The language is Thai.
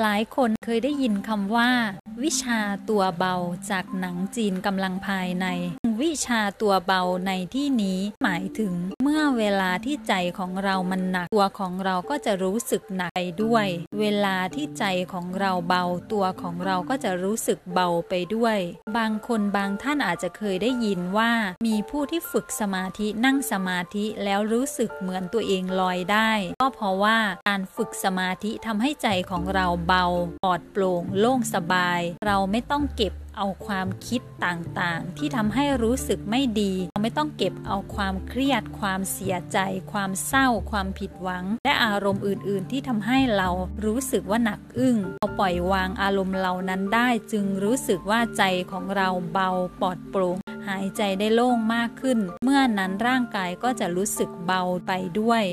หลายคนเคยได้ยินคำว่า วิชาตัวเบาจากหนังจีนกำลังภายใน วิชาตัวเบาในที่นี้หมายถึงเมื่อเวลาที่ใจของเรามันหนักตัวของเราก็จะรู้สึกหนักไปด้วย เวลาที่ใจของเราเบาตัวของเราก็จะรู้สึกเบาไปด้วย บางคนบางท่านอาจจะเคยได้ยินว่า มีผู้ที่ฝึกสมาธินั่งสมาธิแล้วรู้สึกเหมือนตัวเองลอยได้ ก็เพราะว่าการฝึกสมาธิทำให้ใจของเราเบาปลอดโปร่งโล่งสบาย เราไม่ต้องเก็บ เอาความคิดต่างๆ ที่ทำให้รู้สึกไม่ดี เราไม่ต้องเก็บเอาความเครียด ความเสียใจ ความเศร้า ความผิดหวัง และอารมณ์อื่นๆ ที่ทำให้เรารู้สึกว่าหนักอึ้งเราปล่อยวางอารมณ์เหล่านั้นได้ จึงรู้สึกว่าใจของเราเบาปลอดโปร่งหายใจได้โล่งมากขึ้น เมื่อนั้นร่างกายก็จะรู้สึกเบาไปด้วย